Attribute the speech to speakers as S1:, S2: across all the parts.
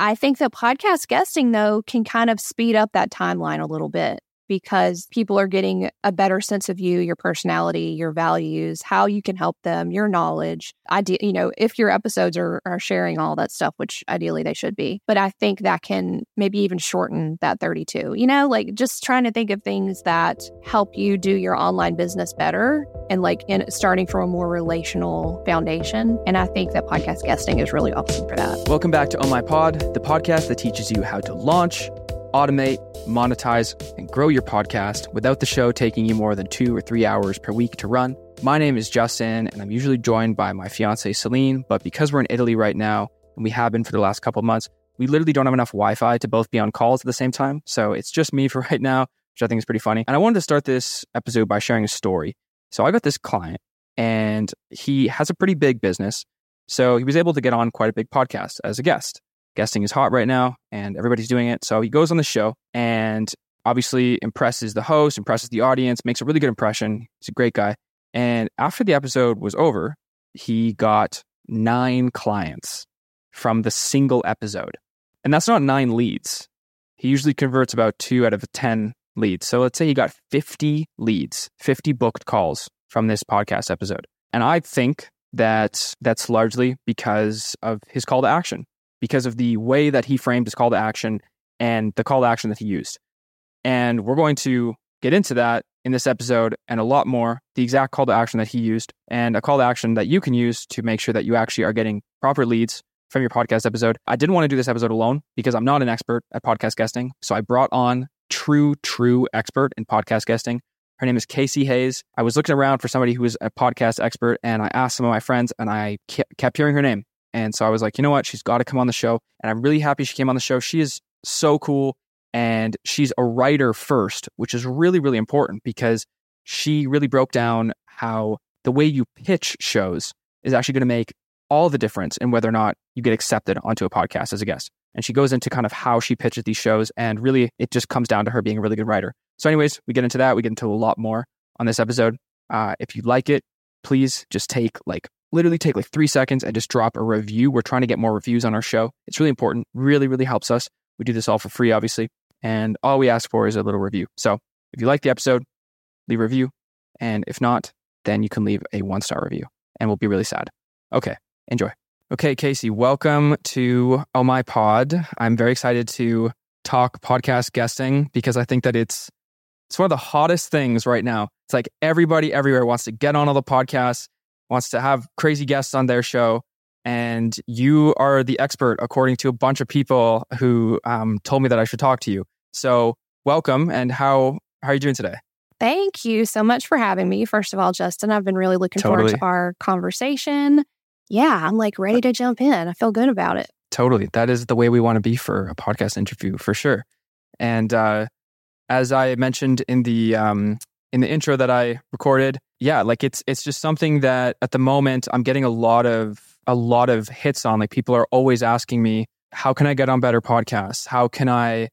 S1: I think that podcast guesting, though, can kind of speed up that timeline a little bit because people are getting a better sense of you, your personality, your values, how you can help them, your knowledge. Ide- you know, if your episodes are, are sharing all that stuff, which ideally they should be. But I think that can maybe even shorten that 32. You know, like just trying to think of things that help you do your online business better and like in starting from a more relational foundation. And I think that podcast guesting is really awesome for that.
S2: Welcome back to Oh My Pod, the podcast that teaches you how to launch automate, monetize, and grow your podcast without the show taking you more than two or three hours per week to run. My name is Justin, and I'm usually joined by my fiance Celine. But because we're in Italy right now, and we have been for the last couple months, we literally don't have enough Wi Fi to both be on calls at the same time. So it's just me for right now, which I think is pretty funny. And I wanted to start this episode by sharing a story. So I got this client, and he has a pretty big business. So he was able to get on quite a big podcast as a guest guesting is hot right now and everybody's doing it. So he goes on the show and obviously impresses the host, impresses the audience, makes a really good impression. He's a great guy. And after the episode was over, he got nine clients from the single episode. And that's not nine leads. He usually converts about two out of 10 leads. So let's say he got 50 leads, 50 booked calls from this podcast episode. And I think that that's largely because of his call to action because of the way that he framed his call to action and the call to action that he used. And we're going to get into that in this episode and a lot more the exact call to action that he used and a call to action that you can use to make sure that you actually are getting proper leads from your podcast episode. I didn't want to do this episode alone because I'm not an expert at podcast guesting. So I brought on true, true expert in podcast guesting. Her name is Kacey Hayes. I was looking around for somebody who was a podcast expert and I asked some of my friends and I kept hearing her name. And so I was like, you know what? She's got to come on the show. And I'm really happy she came on the show. She is so cool. And she's a writer first, which is really, really important because she really broke down how the way you pitch shows is actually going to make all the difference in whether or not you get accepted onto a podcast as a guest. And she goes into kind of how she pitches these shows. And really, it just comes down to her being a really good writer. So, anyways, we get into that. We get into a lot more on this episode. Uh, if you like it, please just take like literally take like three seconds and just drop a review. We're trying to get more reviews on our show. It's really important, really, really helps us. We do this all for free, obviously. And all we ask for is a little review. So if you like the episode, leave a review. And if not, then you can leave a one star review and we'll be really sad. Okay, enjoy. Okay, Kacey, welcome to Oh My Pod. I'm very excited to talk podcast guesting because I think that it's it's one of the hottest things right now. It's like everybody everywhere wants to get on all the podcasts wants to have crazy guests on their show. And you are the expert, according to a bunch of people who um, told me that I should talk to you. So, welcome. And how, how are you doing today?
S1: Thank you so much for having me. First of all, Justin, I've been really looking totally. forward to our conversation. Yeah, I'm like ready to jump in. I feel good about it.
S2: Totally. That is the way we want to be for a podcast interview for sure. And uh, as I mentioned in the um, in the intro that I recorded, yeah, like it's it's just something that at the moment I'm getting a lot of a lot of hits on. Like people are always asking me, how can I get on better podcasts? How can I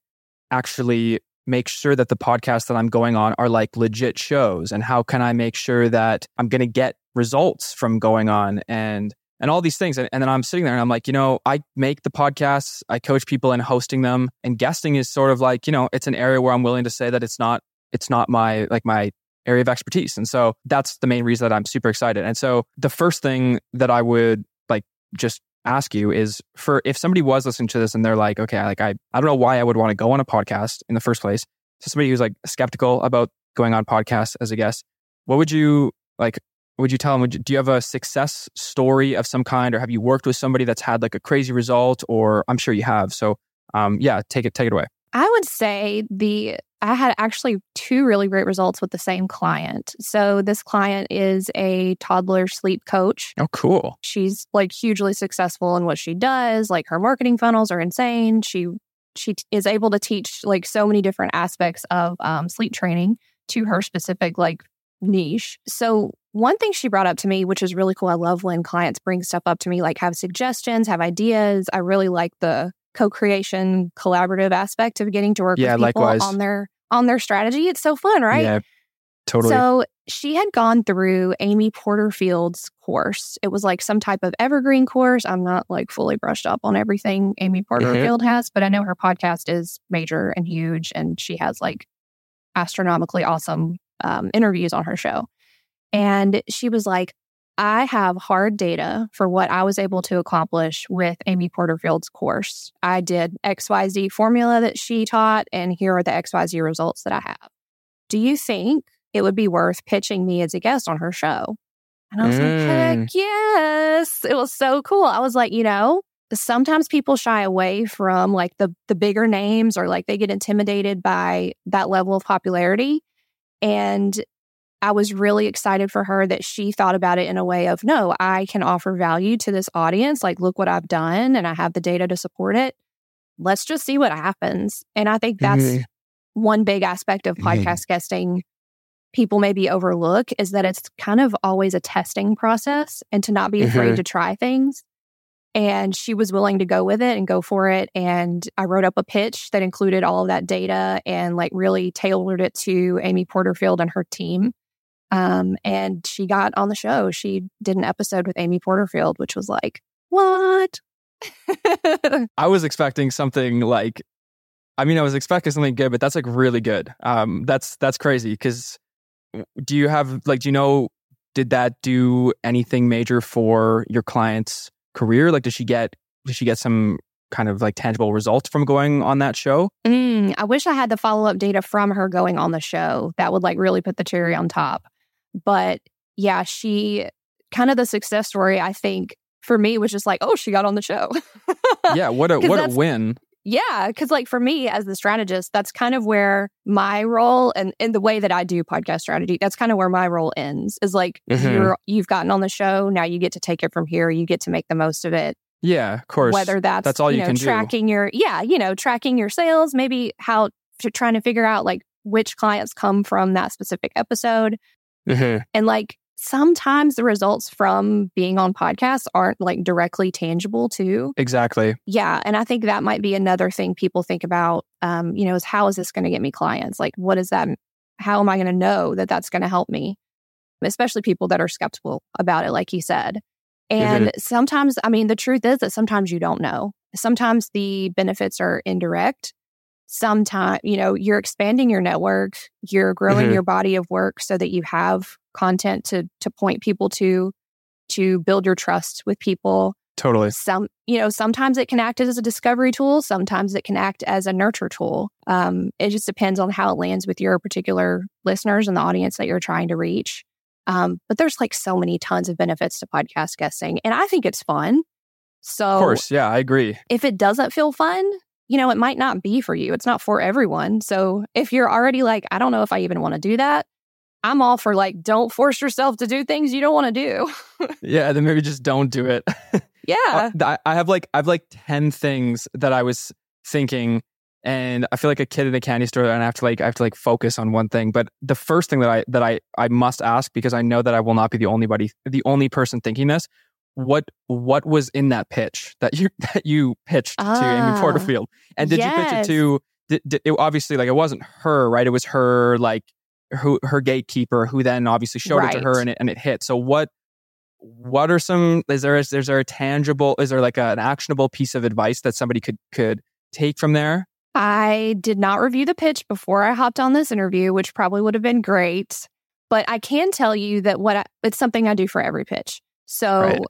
S2: actually make sure that the podcasts that I'm going on are like legit shows? And how can I make sure that I'm going to get results from going on and and all these things. And, and, then I'm sitting there and I'm like, you know, I make the podcasts, I coach people in hosting them, and guesting is sort of like, you know, it's an area where I'm willing to say that it's not it's not my like my area of expertise. And so that's the main reason that I'm super excited. And so the first thing that I would like just ask you is for if somebody was listening to this and they're like, okay, like I, I don't know why I would want to go on a podcast in the first place. So somebody who's like skeptical about going on podcasts as a guest, what would you like? Would you tell them? Would you, do you have a success story of some kind, or have you worked with somebody that's had like a crazy result? Or I'm sure you have. So, um, yeah, take it, take it away.
S1: I would say the I had actually two really great results with the same client. So this client is a toddler sleep coach.
S2: Oh, cool.
S1: She's like hugely successful in what she does. Like her marketing funnels are insane. She she t- is able to teach like so many different aspects of um, sleep training to her specific like niche. So one thing she brought up to me, which is really cool. I love when clients bring stuff up to me, like have suggestions, have ideas. I really like the co-creation collaborative aspect of getting to work yeah, with people likewise. on their on their strategy. It's so fun, right?
S2: Yeah, totally.
S1: So she had gone through Amy Porterfield's course. It was like some type of evergreen course. I'm not like fully brushed up on everything Amy
S2: Mm-hmm.
S1: Porterfield has, but I know her podcast is major and huge, and she has like astronomically awesome um, interviews on her show. And she was like, I have hard data for what I was able to accomplish with Amy Porterfield's course. I did XYZ formula that she taught, and here are the XYZ results that I have. Do you think it would be worth pitching me as a guest on her show? And I was like,
S2: Mm.
S1: heck yes. It was so cool. I was like, you know, sometimes people shy away from like the the bigger names or like they get intimidated by that level of popularity. And I was really excited for her that she thought about it in a way of, no, I can offer value to this audience. Like, look what I've done and I have the data to support it. Let's just see what happens. And I think that's
S2: Mhm.
S1: one big aspect of
S2: Mhm.
S1: podcast guesting people maybe overlook is that it's kind of always a testing process and to not be afraid
S2: Mhm.
S1: to try things. And she was willing to go with it and go for it. And I wrote up a pitch that included all of that data and like really tailored it to Amy Porterfield and her team. Um, and she got on the show. She did an episode with Amy Porterfield, which was like, what?
S2: I was expecting something like, I mean, I was expecting something good, but that's like really good. Um, that's that's crazy because do you have like, do you know, did that do anything major for your client's career? Like, did she get did she get some kind of like tangible results from going on that show?
S1: Mm, I wish I had the follow up data from her going on the show. That would like really put the cherry on top. But yeah, she kind of the success story, I think, for me was just like, oh, she got on the show.
S2: yeah, what a what a win.
S1: yeah. Cause like for me as the strategist, that's kind of where my role and in the way that I do podcast strategy, that's kind of where my role ends is like
S2: Mhm.
S1: you're you've gotten on the show. Now you get to take it from here. You get to make the most of it.
S2: Yeah, of course.
S1: whether that's,
S2: that's all you
S1: know,
S2: can do.
S1: tracking your yeah you know tracking your sales maybe how to trying to figure out like which clients come from that specific episode
S2: Mhm.
S1: and like sometimes the results from being on podcasts aren't like directly tangible too.
S2: Exactly.
S1: yeah and i think that might be another thing people think about um you know is how is this going to get me clients? Like what is that how am i going to know that that's going to help me? Especially people that are skeptical about it like you said. And sometimes i mean the truth is that sometimes you don't know. Sometimes the benefits are indirect sometimes you know you're expanding your network you're growing
S2: Mhm.
S1: your body of work so that you have content to to point people to to build your trust with people
S2: Totally.
S1: some you know sometimes it can act as a discovery tool sometimes it can act as a nurture tool um, it just depends on how it lands with your particular listeners and the audience that you're trying to reach um, but there's like so many tons of benefits to podcast guesting and i think it's fun so
S2: Of course. Yeah, I agree.
S1: if it doesn't feel fun you know it might not be for you it's not for everyone so if you're already like i don't know if i even want to do that i'm all for like don't force yourself to do things you don't want to do
S2: Yeah, then maybe just don't do it.
S1: yeah
S2: I, I have like I have like ten things that I was thinking, and I feel like a kid in a candy store, and I have to like I have to like focus on one thing. But the first thing that I that I I must ask because I know that I will not be the only buddy, the only person thinking this. What what was in that pitch that you that you pitched to
S1: Ah,
S2: Amy Porterfield, and did you pitch it to? Did, did, it, obviously, like it wasn't her, right? It was her like who her gatekeeper, who then obviously showed it to her, and it and it hit. So what what are some is there is, is there a tangible is there like a, an actionable piece of advice that somebody could could take from there
S1: I did not review the pitch before I hopped on this interview, which probably would have been great. But I can tell you that what I, it's something I do for every pitch. So
S2: Right.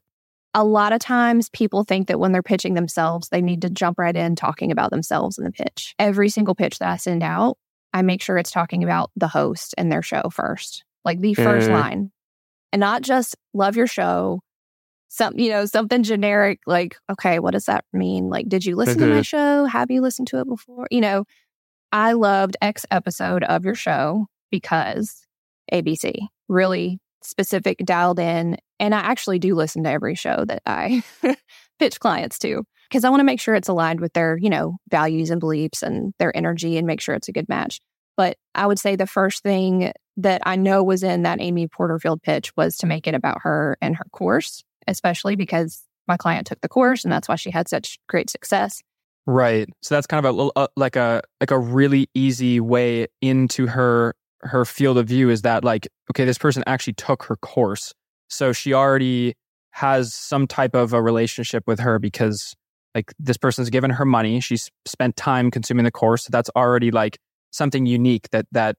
S1: A lot of times people think that when they're pitching themselves, they need to jump right in talking about themselves in the pitch. Every single pitch that I send out, I make sure it's talking about the host and their show first, like the first
S2: Mm.
S1: line, and not just love your show. Some, you know, something generic like, okay, what does that mean? Like, did you listen to my show? Have you listened to it before? You know, I loved X episode of your show because ABC really specific, dialed in. And I actually do listen to every show that I pitch clients to because I want to make sure it's aligned with their, you know, values and beliefs and their energy and make sure it's a good match. But I would say the first thing that I know was in that Amy Porterfield pitch was to make it about her and her course, especially because my client took the course and that's why she had such great success.
S2: right so that's kind of a uh, like a like a really easy way into her her field of view is that like okay this person actually took her course so she already has some type of a relationship with her because like this person's given her money. She's spent time consuming the course. So that's already like something unique that that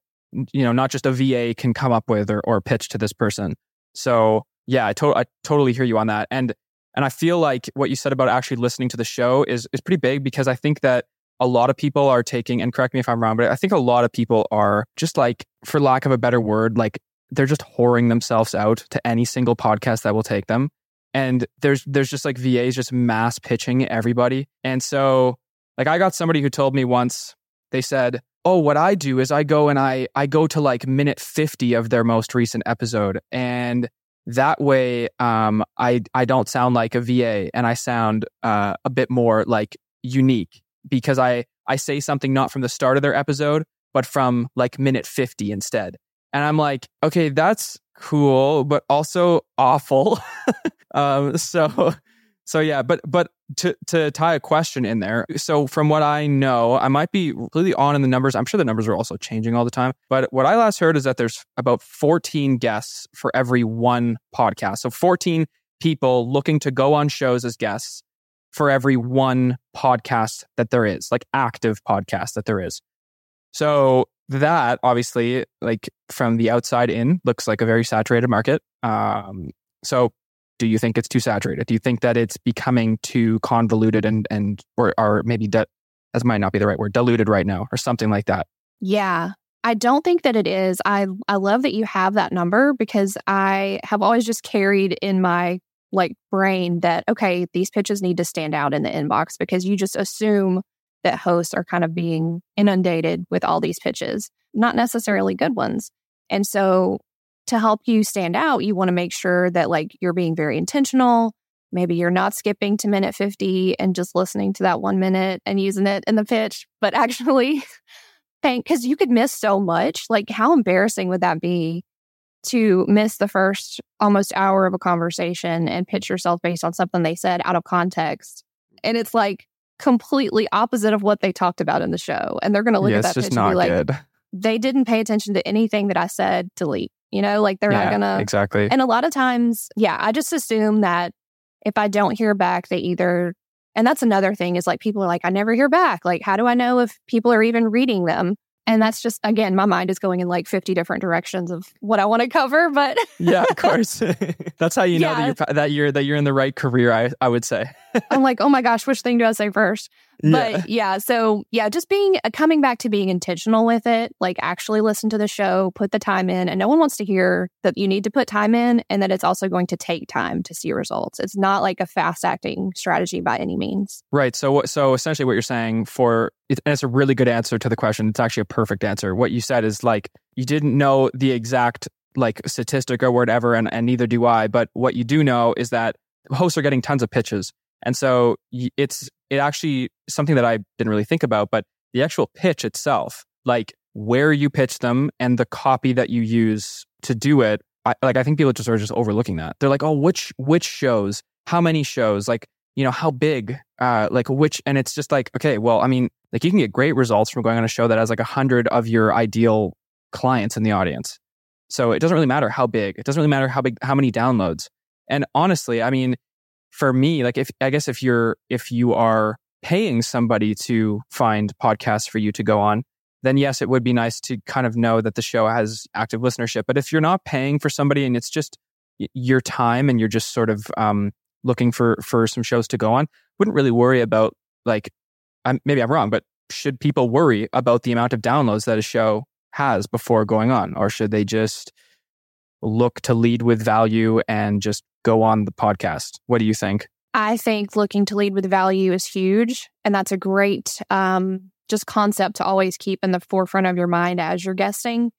S2: you know not just a va can come up with or, or pitch to this person. So yeah I, to- I totally hear you on that. And and i feel like what you said about actually listening to the show is is pretty big because i think that a lot of people are taking and correct me if i'm wrong but i think a lot of people are just like for lack of a better word like they're just whoring themselves out to any single podcast that will take them and there's there's just like VAs just mass pitching everybody. And so like I got somebody who told me once they said, "Oh, what I do is I go and I I go to like minute 50 of their most recent episode and that way um I I don't sound like a VA and I sound uh, a bit more like unique because I I say something not from the start of their episode but from like minute 50 instead." And I'm like, "Okay, that's cool, but also awful. um, so, so yeah, but but to to tie a question in there. So from what I know, I might be really on in the numbers. I'm sure the numbers are also changing all the time. But what I last heard is that there's about 14 guests for every one podcast. So 14 people looking to go on shows as guests for every one podcast that there is, like active podcast that there is. So that obviously, like from the outside in, looks like a very saturated market. Um, so, do you think it's too saturated? Do you think that it's becoming too convoluted and and or or maybe that that might not be the right word, diluted right now, or something like that?
S1: Yeah, I don't think that it is. I I love that you have that number because I have always just carried in my like brain that okay, these pitches need to stand out in the inbox because you just assume that hosts are kind of being inundated with all these pitches, not necessarily good ones. And so to help you stand out, you want to make sure that like you're being very intentional. Maybe you're not skipping to minute 50 and just listening to that one minute and using it in the pitch, but actually paying because you could miss so much. Like, how embarrassing would that be to miss the first almost hour of a conversation and pitch yourself based on something they said out of context? And it's like, completely opposite of what they talked about in the show. And they're going to look
S2: yeah,
S1: at that
S2: pitch
S1: and be like,
S2: good.
S1: they didn't pay attention to anything that I said, delete. You know, like they're
S2: yeah,
S1: not going to.
S2: Exactly.
S1: And a lot of times, yeah, I just assume that if I don't hear back, they either, and that's another thing is like people are like, I never hear back. Like, how do I know if people are even reading them? And that's just, again, my mind is going in like 50 different directions of what I want to cover. But
S2: yeah, of course. that's how you know
S1: Yeah.
S2: that you're that you're that you're in the right career. I I would say.
S1: I'm like, oh my gosh, which thing do I say first? But yeah, so yeah, just being uh, coming back to being intentional with it, like actually listen to the show, put the time in, and no one wants to hear that you need to put time in and that it's also going to take time to see results. It's not like a fast acting strategy by any means.
S2: Right. So, what- so essentially, what you're saying for and it's a really good answer to the question. It's actually a perfect answer. What you said is like you didn't know the exact like statistic or whatever, and, and neither do I. But what you do know is that hosts are getting tons of pitches, and so it's it actually something that I didn't really think about. But the actual pitch itself, like where you pitch them and the copy that you use to do it, I, like I think people just are just overlooking that. They're like, oh, which which shows, how many shows, like you know how big? Uh like which and it's just like okay well i mean like you can get great results from going on a show that has like a hundred of your ideal clients in the audience. So it doesn't really matter how big. It doesn't really matter how big how many downloads. And honestly i mean for me like if i guess if you're if you are paying somebody to find podcasts for you to go on then yes it would be nice to kind of know that the show has active listenership. But if you're not paying for somebody and it's just your time and you're just sort of um looking for for some shows to go on wouldn't really worry about like I'm, maybe i'm wrong but should people worry about the amount of downloads that a show has before going on? Or should they just look to lead with value and just go on the podcast what do you think
S1: I think looking to lead with value is huge. And that's a great um, just concept to always keep in the forefront of your mind as you're guesting.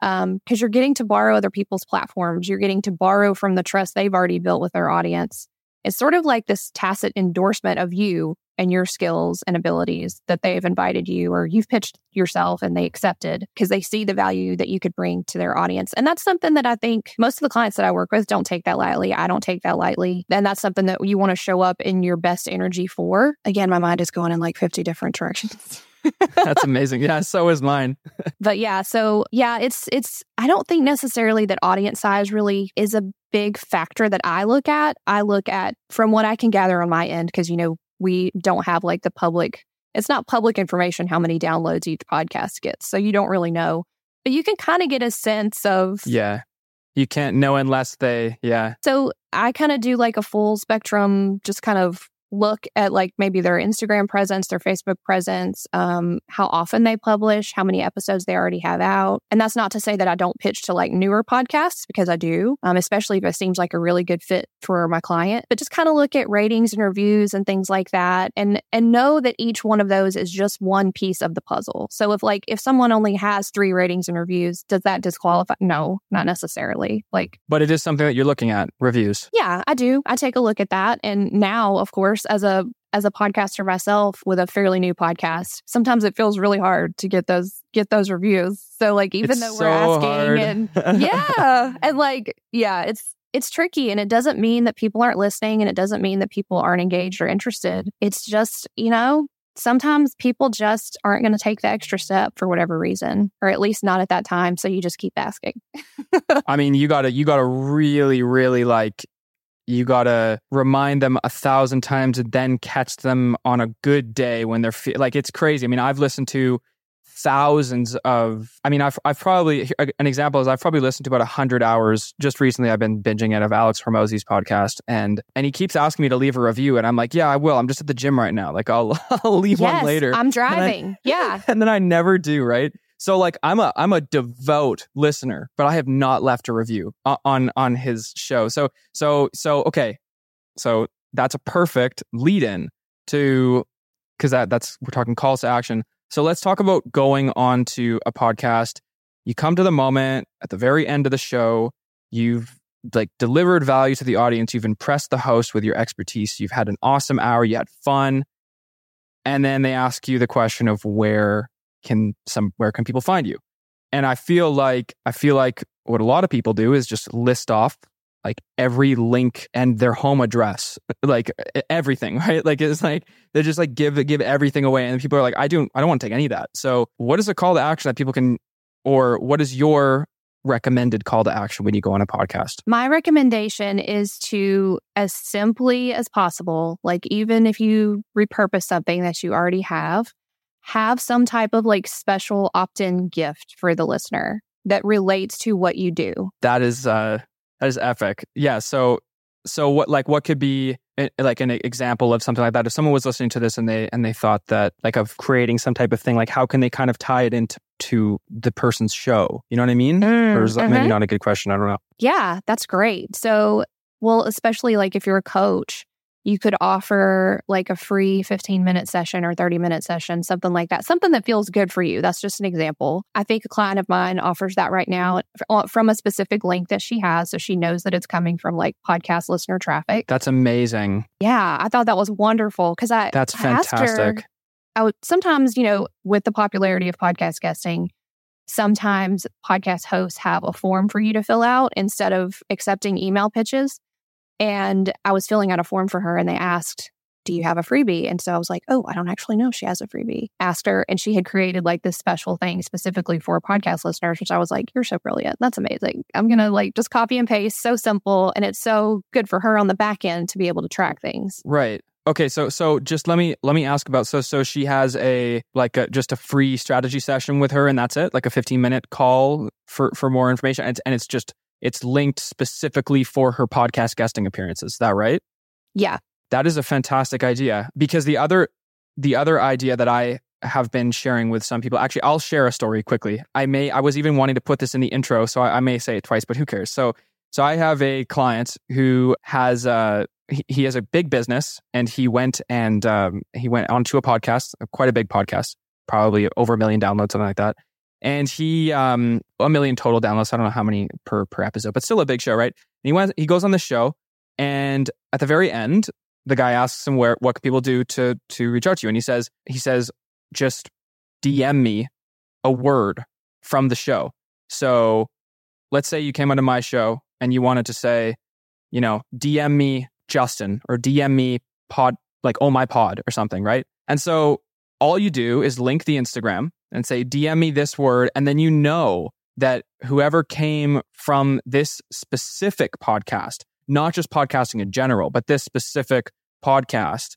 S1: Because you're getting to borrow other people's platforms. You're getting to borrow from the trust they've already built with their audience. It's sort of like this tacit endorsement of you and your skills and abilities that they've invited you or you've pitched yourself and they accepted because they see the value that you could bring to their audience. And that's something that I think most of the clients that I work with don't take that lightly. I don't take that lightly. And that's something that you want to show up in your best energy for. Again, my mind is going in like 50 different directions.
S2: That's amazing. Yeah, so is mine.
S1: but yeah, so yeah, it's it's I don't think necessarily that audience size really is a big factor that I look at. I look at from what I can gather on my end because you know, we don't have like the public it's not public information how many downloads each podcast gets. So you don't really know. But you can kind of get a sense of
S2: Yeah. You can't know unless they yeah.
S1: So I kind of do like a full spectrum just kind of look at like maybe their Instagram presence, their Facebook presence, um, how often they publish, how many episodes they already have out. And that's not to say that I don't pitch to like newer podcasts because I do, um, especially if it seems like a really good fit for my client. But just kind of look at ratings and reviews and things like that, and and know that each one of those is just one piece of the puzzle. So if like if someone only has three ratings and reviews, does that disqualify? No, not necessarily. Like,
S2: but it is something that you're looking at reviews.
S1: Yeah, I do. I take a look at that, and now, of course as a as a podcaster myself with a fairly new podcast, sometimes it feels really hard to get those get those reviews. So like even
S2: it's
S1: though we're asking
S2: hard.
S1: and yeah, and like yeah, it's it's tricky and it doesn't mean that people aren't listening and it doesn't mean that people aren't engaged or interested. It's just, you know, sometimes people just aren't going to take the extra step for whatever reason or at least not at that time so you just keep asking.
S2: I mean, you got to you got to really really like you got to remind them a thousand times and then catch them on a good day when they're fe- like it's crazy. I mean, I've listened to thousands of I mean, I've I've probably an example is I've probably listened to about 100 hours just recently I've been binging it of Alex Hormozi's podcast and and he keeps asking me to leave a review and I'm like, "Yeah, I will. I'm just at the gym right now. Like I'll I'll leave
S1: yes,
S2: one later."
S1: I'm
S2: And I-
S1: driving. yeah.
S2: and then I never do, right? So like I'm a I'm a devout listener, but I have not left a review uh, on on his show. So so so okay. So that's a perfect lead in to cuz that that's we're talking calls to action. So let's talk about going on to a podcast. You come to the moment at the very end of the show, you've like delivered value to the audience, you've impressed the host with your expertise, you've had an awesome hour, you had fun. And then they ask you the question of where can some where can people find you? And I feel like I feel like what a lot of people do is just list off like every link and their home address, like everything, right? Like it's like they just like give give everything away, and people are like, I don't I don't want to take any of that. So what is a call to action that people can, or what is your recommended call to action when you go on a podcast?
S1: My recommendation is to, as simply as possible, like even if you repurpose something that you already have, have some type of like special opt in gift for the listener that relates to what you do.
S2: That is uh that is epic. Yeah. So so what like what could be eh, like an example of something like that? If someone was listening to this and they and they thought that like of creating some type of thing, like how can they kind of tie it into to the person's show? You know what I mean?
S1: Mm,
S2: or is that maybe
S1: mhm.
S2: not a good question? I don't know.
S1: Yeah, that's great. So, well, especially like if you're a coach, you could offer like a free 15 minute session or 30 minute session, something like that, something that feels good for you. That's just an example. I think a client of mine offers that right now from a specific link that she has. So she knows that it's coming from like podcast listener traffic.
S2: That's amazing.
S1: Yeah, I thought that was wonderful because I
S2: That's
S1: asked her- I would sometimes, you know, with the popularity of podcast guesting, sometimes podcast hosts have a form for you to fill out instead of accepting email pitches. And I was filling out a form for her and they asked, Do you have a freebie? And so I was like, Oh, I don't actually know she has a freebie. Asked her, and she had created like this special thing specifically for podcast listeners, which I was like, You're so brilliant. That's amazing. I'm going to like just copy and paste. So simple. And it's so good for her on the back end to be able to track things.
S2: Right. Okay, so so just let me let me ask about so so she has a like a, just a free strategy session with her and that's it, like a 15 minute call for for more information and it's, and it's just it's linked specifically for her podcast guesting appearances. Is that right?
S1: Yeah.
S2: That is a fantastic idea because the other the other idea that I have been sharing with some people actually I'll share a story quickly. I may I was even wanting to put this in the intro so I, I may say it twice but who cares. So so I have a client who has uh he, he has a big business and he went and um, he went onto a podcast, quite a big podcast, probably over a million downloads, something like that. And he um a million total downloads. I don't know how many per per episode, but still a big show, right? And he went he goes on the show and at the very end, the guy asks him where what can people do to to reach out to you, and he says he says just DM me a word from the show. So let's say you came onto my show and you wanted to say, you know, DM me Justin or DM me pod like oh my pod or something, right? And so all you do is link the Instagram and say DM me this word, and then you know that whoever came from this specific podcast, not just podcasting in general, but this specific podcast,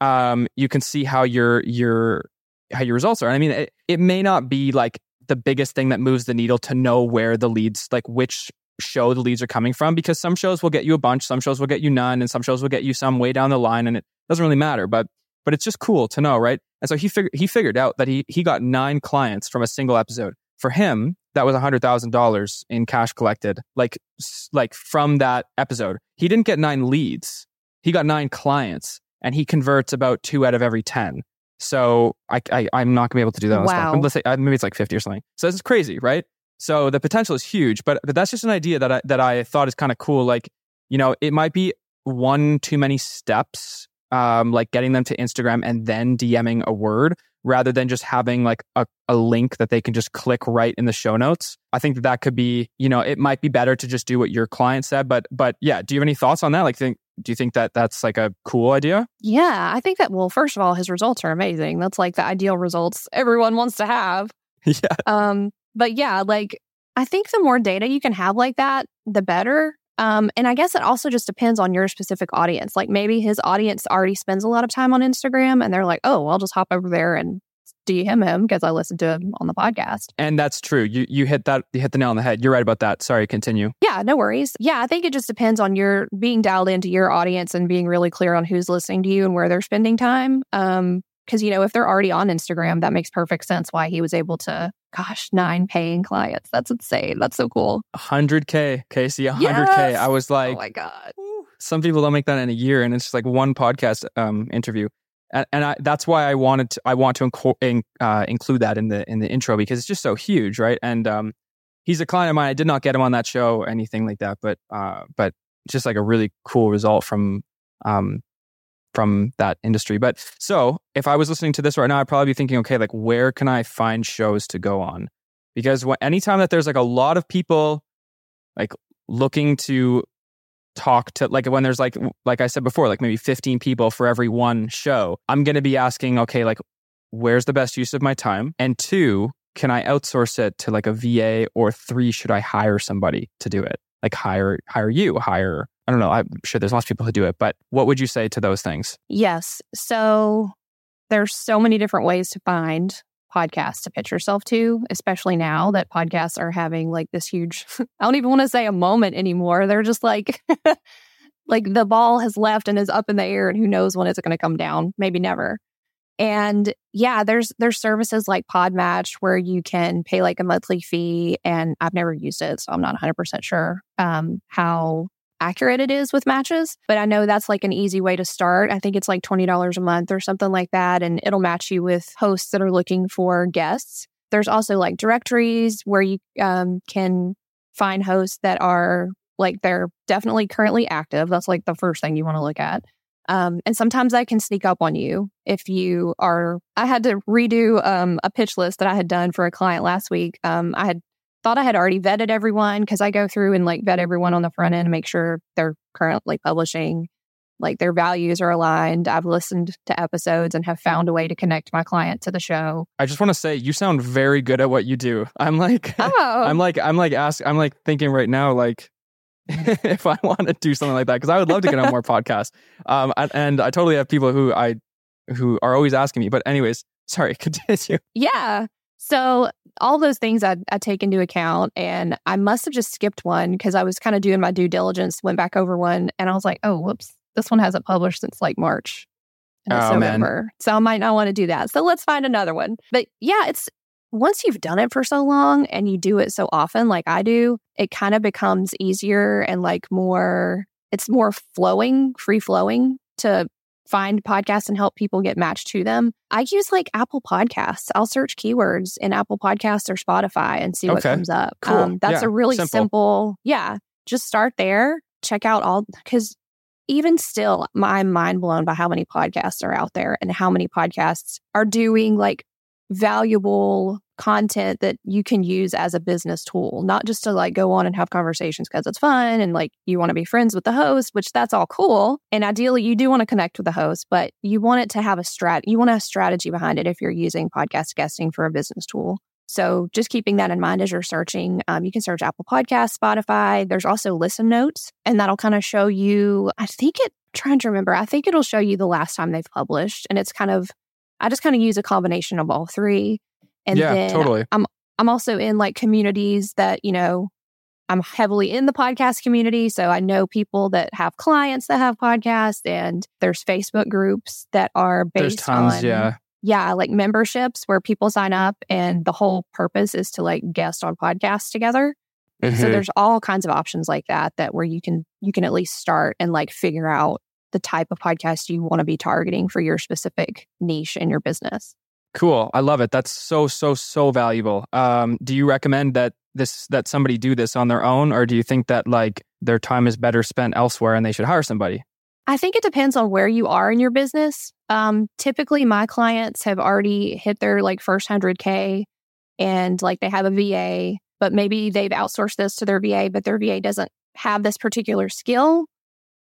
S2: um, you can see how your your how your results are. I mean, it, it may not be like the biggest thing that moves the needle to know where the leads, like which show the leads are coming from, because some shows will get you a bunch, some shows will get you none, and some shows will get you some way down the line, and it doesn't really matter. But but it's just cool to know, right? And so he figured he figured out that he he got nine clients from a single episode. For him, that was $100,000 in cash collected, like, like from that episode. He didn't get nine leads. He got nine clients and he converts about two out of every 10. So I, I, am not gonna be able to do that.
S1: Wow.
S2: Let's say uh, maybe it's like 50 or something. So this is crazy, right? So the potential is huge, but, but that's just an idea that I, that I thought is kind of cool. Like, you know, it might be one too many steps, um, like getting them to Instagram and then DMing a word rather than just having like a, a link that they can just click right in the show notes. I think that that could be, you know, it might be better to just do what your client said. But, but yeah, do you have any thoughts on that? Like, think, do you think that that's like a cool idea?
S1: Yeah, I think that, well, first of all, his results are amazing. That's like the ideal results everyone wants to have.
S2: yeah.
S1: Um, but yeah, like, I think the more data you can have like that, the better. Um, and I guess it also just depends on your specific audience. Like maybe his audience already spends a lot of time on Instagram and they're like, oh, I'll just hop over there and DM him because I listened to him on the podcast.
S2: And that's true. You you hit that you hit the nail on the head. You're right about that. Sorry, continue.
S1: Yeah, no worries. Yeah, I think it just depends on your being dialed into your audience and being really clear on who's listening to you and where they're spending time. Um, because you know if they're already on Instagram, that makes perfect sense why he was able to. Gosh, nine paying clients. That's insane. That's so cool.
S2: 100k, Kacey. 100k.
S1: Yes!
S2: I was like,
S1: oh my god.
S2: Some people don't make that in a year, and it's just like one podcast um, interview and, and I, that's why I wanted to, I want to uh, include that in the in the intro because it's just so huge, right? And um, he's a client of mine. I did not get him on that show, or anything like that, but uh, but just like a really cool result from um, from that industry. But so if I was listening to this right now, I'd probably be thinking, okay, like where can I find shows to go on? Because when, anytime that there's like a lot of people like looking to talk to like when there's like like I said before, like maybe 15 people for every one show, I'm going to be asking, okay, like where's the best use of my time? And two, can I outsource it to like a VA or three, should I hire somebody to do it? Like hire hire you, hire I don't know. I'm sure there's lots of people who do it, but what would you say to those things?
S1: Yes. So there's so many different ways to find podcasts to pitch yourself to, especially now that podcasts are having like this huge, I don't even want to say a moment anymore. They're just like, like the ball has left and is up in the air and who knows when it's going to come down, maybe never. And yeah, there's there's services like Podmatch where you can pay like a monthly fee, and I've never used it, so I'm not 100 percent sure um, how accurate it is with matches, but I know that's like an easy way to start. I think it's like $20 a month or something like that, and it'll match you with hosts that are looking for guests. There's also like directories where you um, can find hosts that are like they're definitely currently active. That's like the first thing you want to look at. Um, and sometimes I can sneak up on you if you are. I had to redo um, a pitch list that I had done for a client last week. Um, I had thought I had already vetted everyone because I go through and like vet everyone on the front end and make sure they're currently publishing, like their values are aligned. I've listened to episodes and have found a way to connect my client to the show.
S2: I just want to say you sound very good at what you do. I'm like,
S1: oh.
S2: I'm like, I'm like, ask, I'm like thinking right now, like, if I want to do something like that, because I would love to get on more podcasts. Um, and, and I totally have people who I, who are always asking me. But anyways, sorry, continue.
S1: Yeah. So all those things I, I take into account, and I must have just skipped one because I was kind of doing my due diligence. Went back over one, and I was like, "Oh, whoops, this one hasn't published since like March." And
S2: Oh,
S1: November,
S2: man.
S1: so I might not want to do that. So let's find another one. But yeah, it's once you've done it for so long and you do it so often, like I do, it kind of becomes easier and like more. It's more flowing, free flowing to find podcasts and help people get matched to them. I use like Apple Podcasts. I'll search keywords in Apple Podcasts or Spotify and see what
S2: Okay.
S1: comes up.
S2: Cool.
S1: Um, that's
S2: Yeah.
S1: a really
S2: Simple.
S1: simple. yeah. Just start there. Check out all because even still, I'm mind blown by how many podcasts are out there and how many podcasts are doing like valuable content that you can use as a business tool, not just to like go on and have conversations because it's fun and like you want to be friends with the host, which that's all cool. And ideally, you do want to connect with the host, but you want it to have a strat, you want a strategy behind it if you're using podcast guesting for a business tool. So just keeping that in mind as you're searching, um, you can search Apple Podcasts, Spotify. There's also listen notes, and that'll kind of show you. I think it. Trying to remember, I think it'll show you the last time they've published, and it's kind of. I just kind of use a combination of all three, and
S2: yeah,
S1: then
S2: totally.
S1: I'm I'm also in like communities that you know. I'm heavily in the podcast community, so I know people that have clients that have podcasts, and there's Facebook groups that are based
S2: tons,
S1: on
S2: yeah.
S1: yeah, like memberships where people sign up and the whole purpose is to like guest on podcasts together. So
S2: Mhm.
S1: there's all kinds of options like that that where you can you can at least start and like figure out the type of podcast you want to be targeting for your specific niche in your business.
S2: Cool. I love it. That's so so so valuable. Um, do you recommend that this that somebody do this on their own, or do you think that like their time is better spent elsewhere and they should hire somebody?
S1: I think it depends on where you are in your business. Um, typically, my clients have already hit their like first 100K and like they have a VA, but maybe they've outsourced this to their VA, but their VA doesn't have this particular skill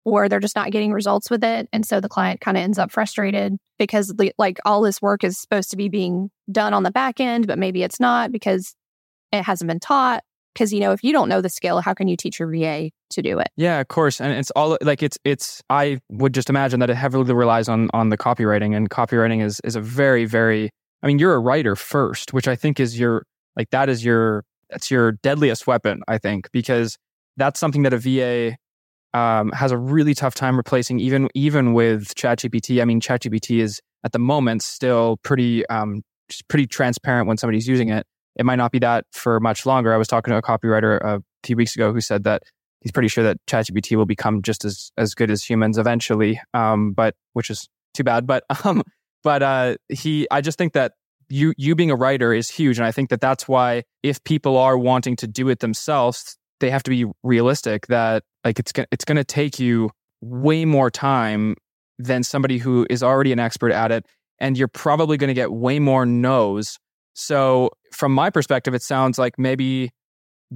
S1: or they're just not getting results with it. And so the client kind of ends up frustrated because like all this work is supposed to be being done on the back end, but maybe it's not because it hasn't been taught. Because, you know, if you don't know the skill, how can you teach your VA to do it?
S2: Yeah, of course. And it's all like it's it's I would just imagine that it heavily relies on on the copywriting and copywriting is is a very very I mean, you're a writer first, which I think is your like that is your that's your deadliest weapon, I think, because that's something that a VA um, has a really tough time replacing even even with ChatGPT. I mean, ChatGPT is at the moment still pretty um, pretty transparent when somebody's using it. It might not be that for much longer. I was talking to a copywriter a few weeks ago who said that he's pretty sure that ChatGPT will become just as as good as humans eventually. Um, but which is too bad. But um, but uh, he, I just think that you you being a writer is huge, and I think that that's why if people are wanting to do it themselves, they have to be realistic that like it's it's gonna take you way more time than somebody who is already an expert at it, and you're probably going to get way more no's. So from my perspective, it sounds like maybe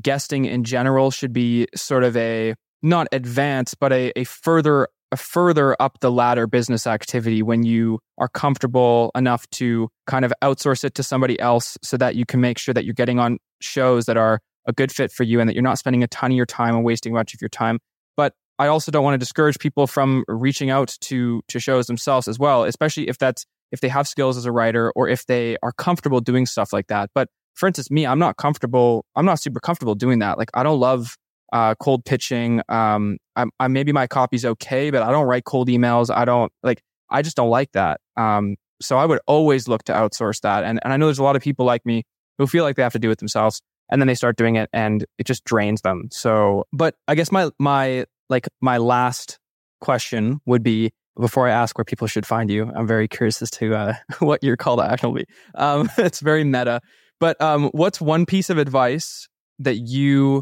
S2: guesting in general should be sort of a not advanced, but a, a further a further up the ladder business activity when you are comfortable enough to kind of outsource it to somebody else so that you can make sure that you're getting on shows that are a good fit for you and that you're not spending a ton of your time and wasting much of your time. But I also don't want to discourage people from reaching out to to shows themselves as well, especially if that's if they have skills as a writer or if they are comfortable doing stuff like that. But for instance, me, I'm not comfortable. I'm not super comfortable doing that. Like I don't love uh, cold pitching. Um, I'm, I maybe my copy's okay, but I don't write cold emails. I don't like. I just don't like that. Um, so I would always look to outsource that. And and I know there's a lot of people like me who feel like they have to do it themselves, and then they start doing it, and it just drains them. So, but I guess my my like my last question would be before I ask where people should find you. I'm very curious as to uh, what your call to action will be. Um, it's very meta. But um, what's one piece of advice that you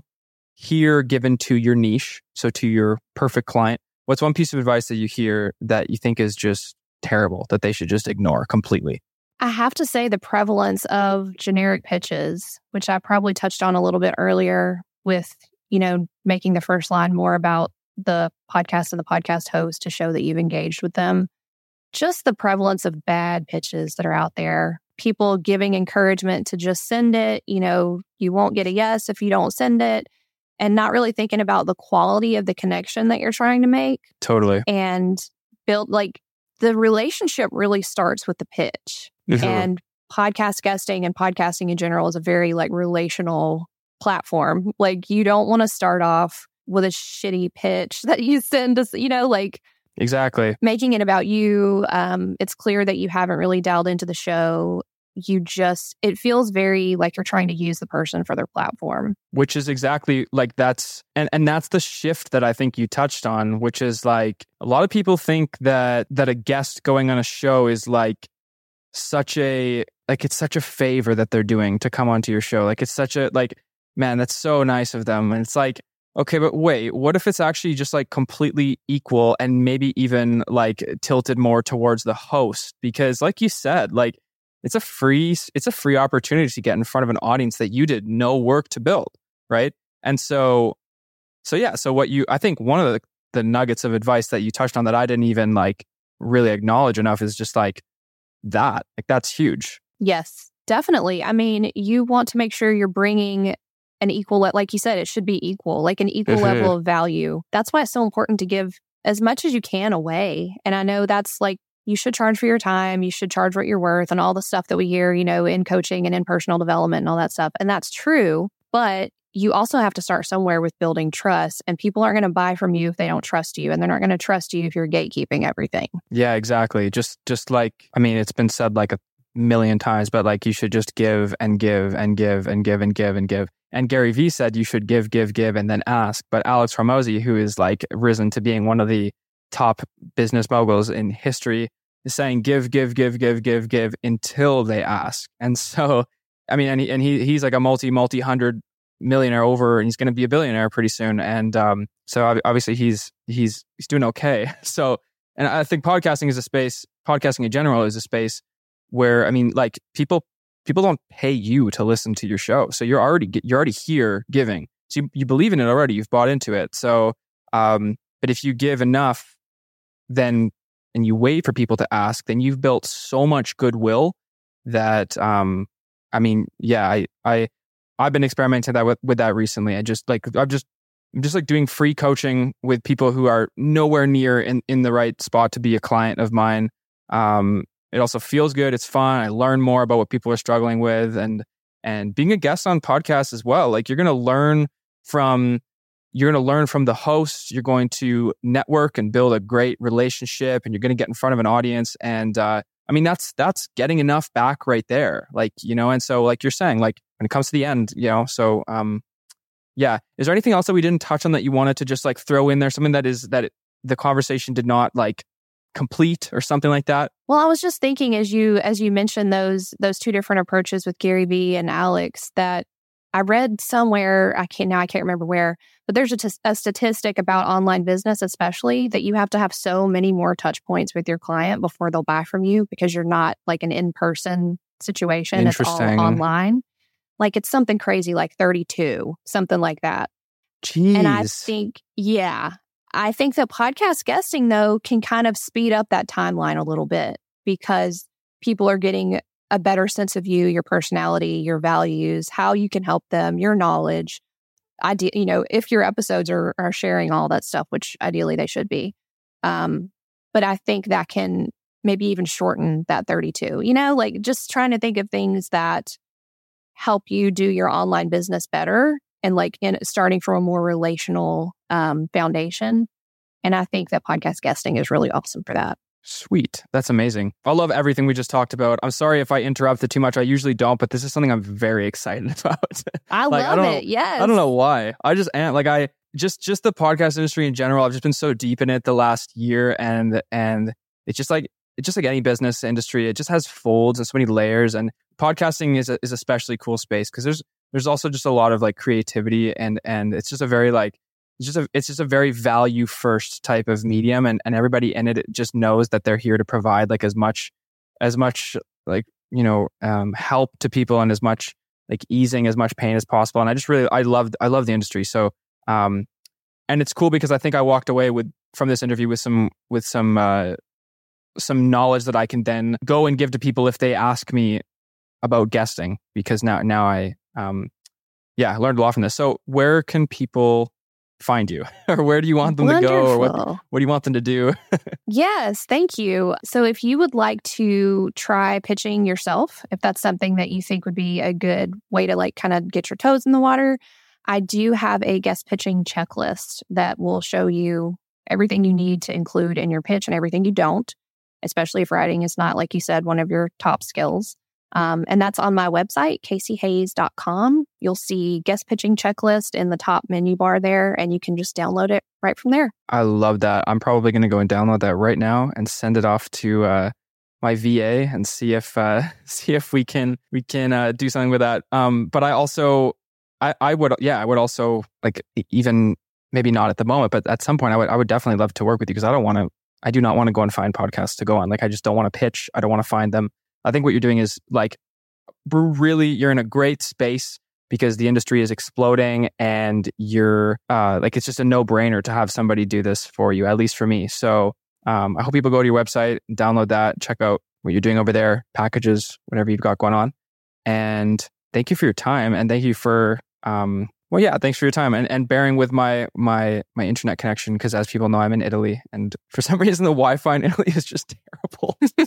S2: hear given to your niche, so to your perfect client? What's one piece of advice that you hear that you think is just terrible that they should just ignore completely?
S1: I have to say the prevalence of generic pitches, which I probably touched on a little bit earlier with, you know, making the first line more about the podcast and the podcast host to show that you've engaged with them. Just the prevalence of bad pitches that are out there. People giving encouragement to just send it. You know, you won't get a yes if you don't send it, and not really thinking about the quality of the connection that you're trying to make
S2: Totally.
S1: and build like the relationship really starts with the pitch. And podcast guesting and podcasting in general is a very like relational platform. Like you don't want to start off with a shitty pitch that you send us you know like
S2: exactly.
S1: making it about you. Um it's clear that you haven't really dialed into the show you just it feels very like you're trying to use the person for their platform.
S2: Which is exactly like that's and and that's the shift that I think you touched on which is like a lot of people think that that a guest going on a show is like such a like it's such a favor that they're doing to come onto your show. Like it's such a like man that's so nice of them. And it's like Okay, but wait, what if it's actually just like completely equal and maybe even like tilted more towards the host? Because like you said, like it's a free it's a free opportunity to get in front of an audience that you did no work to build, right? And so so yeah, so what you I think one of the the nuggets of advice that you touched on that I didn't even like really acknowledge enough is just like that. Like that's huge.
S1: Yes, definitely. I mean, you want to make sure you're bringing an equal, like you said, it should be equal, like an equal level mm-hmm. of value. That's why it's so important to give as much as you can away. And I know that's like, you should charge for your time, you should charge what you're worth, and all the stuff that we hear, you know, in coaching and in personal development and all that stuff. And that's true. But you also have to start somewhere with building trust. And people aren't going to buy from you if they don't trust you. And they're not going to trust you if you're gatekeeping everything.
S2: Yeah, exactly. Just just like I mean, it's been said like a million times, but like you should just give and give and give and give and give and give. And Gary Vee said you should give, give, give, and then ask. But Alex Hormozi, who is like risen to being one of the top business moguls in history, is saying give, give, give, give, give, give until they ask. And so, I mean, and he, and he he's like a multi multi hundred millionaire over, and he's going to be a billionaire pretty soon. And um, so obviously he's he's he's doing okay. So and I think podcasting is a space, podcasting in general is a space where, I mean, like people, people don't pay you to listen to your show. So you're already, you're already here giving. So you, you believe in it already. You've bought into it. So, um, but if you give enough, then, and you wait for people to ask, then you've built so much goodwill that, um, I mean, yeah, I, I, I've been experimenting that with, with that recently. I just like, I've just I'm just like doing free coaching with people who are nowhere near in, in the right spot to be a client of mine. Um, it also feels good. It's fun. I learn more about what people are struggling with and and being a guest on podcasts as well. Like you're gonna learn from you're gonna learn from the hosts. You're going to network and build a great relationship and you're gonna get in front of an audience. And uh, I mean that's that's getting enough back right there. Like, you know, and so like you're saying, like when it comes to the end, you know, so um yeah. Is there anything else that we didn't touch on that you wanted to just like throw in there? Something that is that it, the conversation did not like complete or something like that?
S1: Well, I was just thinking as you as you mentioned those those two different approaches with Gary Vee and Alex that I read somewhere I can't now I can't remember where, but there's a, t- a statistic about online business especially that you have to have so many more touch points with your client before they'll buy from you because you're not like an in-person situation it's all online. Like it's something crazy like 32, something like that.
S2: Jeez.
S1: And I think, yeah, I think that podcast guesting, though, can kind of speed up that timeline a little bit because people are getting a better sense of you, your personality, your values, how you can help them, your knowledge. Ide- you know, if your episodes are, are sharing all that stuff, which ideally they should be. Um, but I think that can maybe even shorten that 32, you know, like just trying to think of things that help you do your online business better and like in starting from a more relational um, foundation. And I think that podcast guesting is really awesome for that.
S2: Sweet. That's amazing. I love everything we just talked about. I'm sorry if I interrupted too much. I usually don't, but this is something I'm very excited about.
S1: I
S2: Like, I
S1: love
S2: don't
S1: it.
S2: know-
S1: Yes.
S2: I don't know why. I just am like I just just the podcast industry in general. I've just been so deep in it the last year, and and it's just like it's just like any business industry. It just has folds and so many layers. And podcasting is a, is especially cool space because there's there's also just a lot of like creativity and and it's just a very like it's just a it's just a very value first type of medium, and and everybody in it just knows that they're here to provide like as much as much like you know um, help to people and as much like easing as much pain as possible. And I just really I love I love the industry. So um and it's cool because I think I walked away with from this interview with some with some uh some knowledge that I can then go and give to people if they ask me about guesting because now now I um yeah, learned a lot from this. So where can people find you? or where do you want them to go or what what do you want them to do?
S1: Yes, thank you. So, if you would like to try pitching yourself, if that's something that you think would be a good way to like kind of get your toes in the water, I do have a guest pitching checklist that will show you everything you need to include in your pitch and everything you don't, especially if writing is not, like you said, one of your top skills. Um, and that's on my website, kaceyhayes.com. You'll see guest pitching checklist in the top menu bar there, and you can just download it right from there.
S2: I love that. I'm probably going to go and download that right now and send it off to uh, my VA and see if uh, see if we can we can uh, do something with that. Um, but I also I, I would yeah I would also like even maybe not at the moment, but at some point I would I would definitely love to work with you because I don't want to I do not want to go and find podcasts to go on. Like I just don't want to pitch. I don't want to find them. I think what you're doing is like really you're in a great space because the industry is exploding and you're uh, like it's just a no-brainer to have somebody do this for you at least for me. So um, i hope people go to your website download that check out what you're doing over there packages whatever you've got going on. And thank you for your time and thank you for um, well yeah thanks for your time and, and bearing with my my my internet connection because as people know i'm in italy and for some reason the wi-fi in italy is just terrible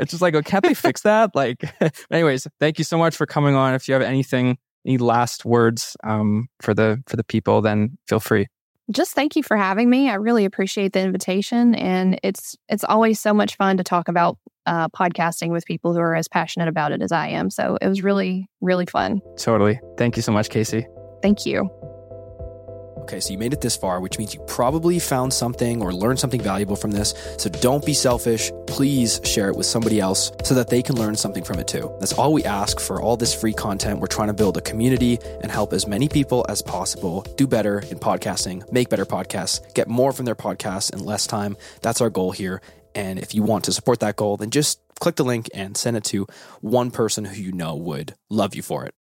S2: it's just like oh, can't they fix that like anyways thank you so much for coming on if you have anything any last words um, for the for the people, then feel free.
S1: Just thank you for having me. I really appreciate the invitation, and it's it's always so much fun to talk about uh, podcasting with people who are as passionate about it as I am. So it was really really fun.
S2: Totally. Thank you so much, Kacey.
S1: Thank you.
S3: Okay, so you made it this far, which means you probably found something or learned something valuable from this. So don't be selfish. Please share it with somebody else so that they can learn something from it too. That's all we ask for all this free content. We're trying to build a community and help as many people as possible do better in podcasting, make better podcasts, get more from their podcasts in less time. That's our goal here. And if you want to support that goal, then just click the link and send it to one person who you know would love you for it.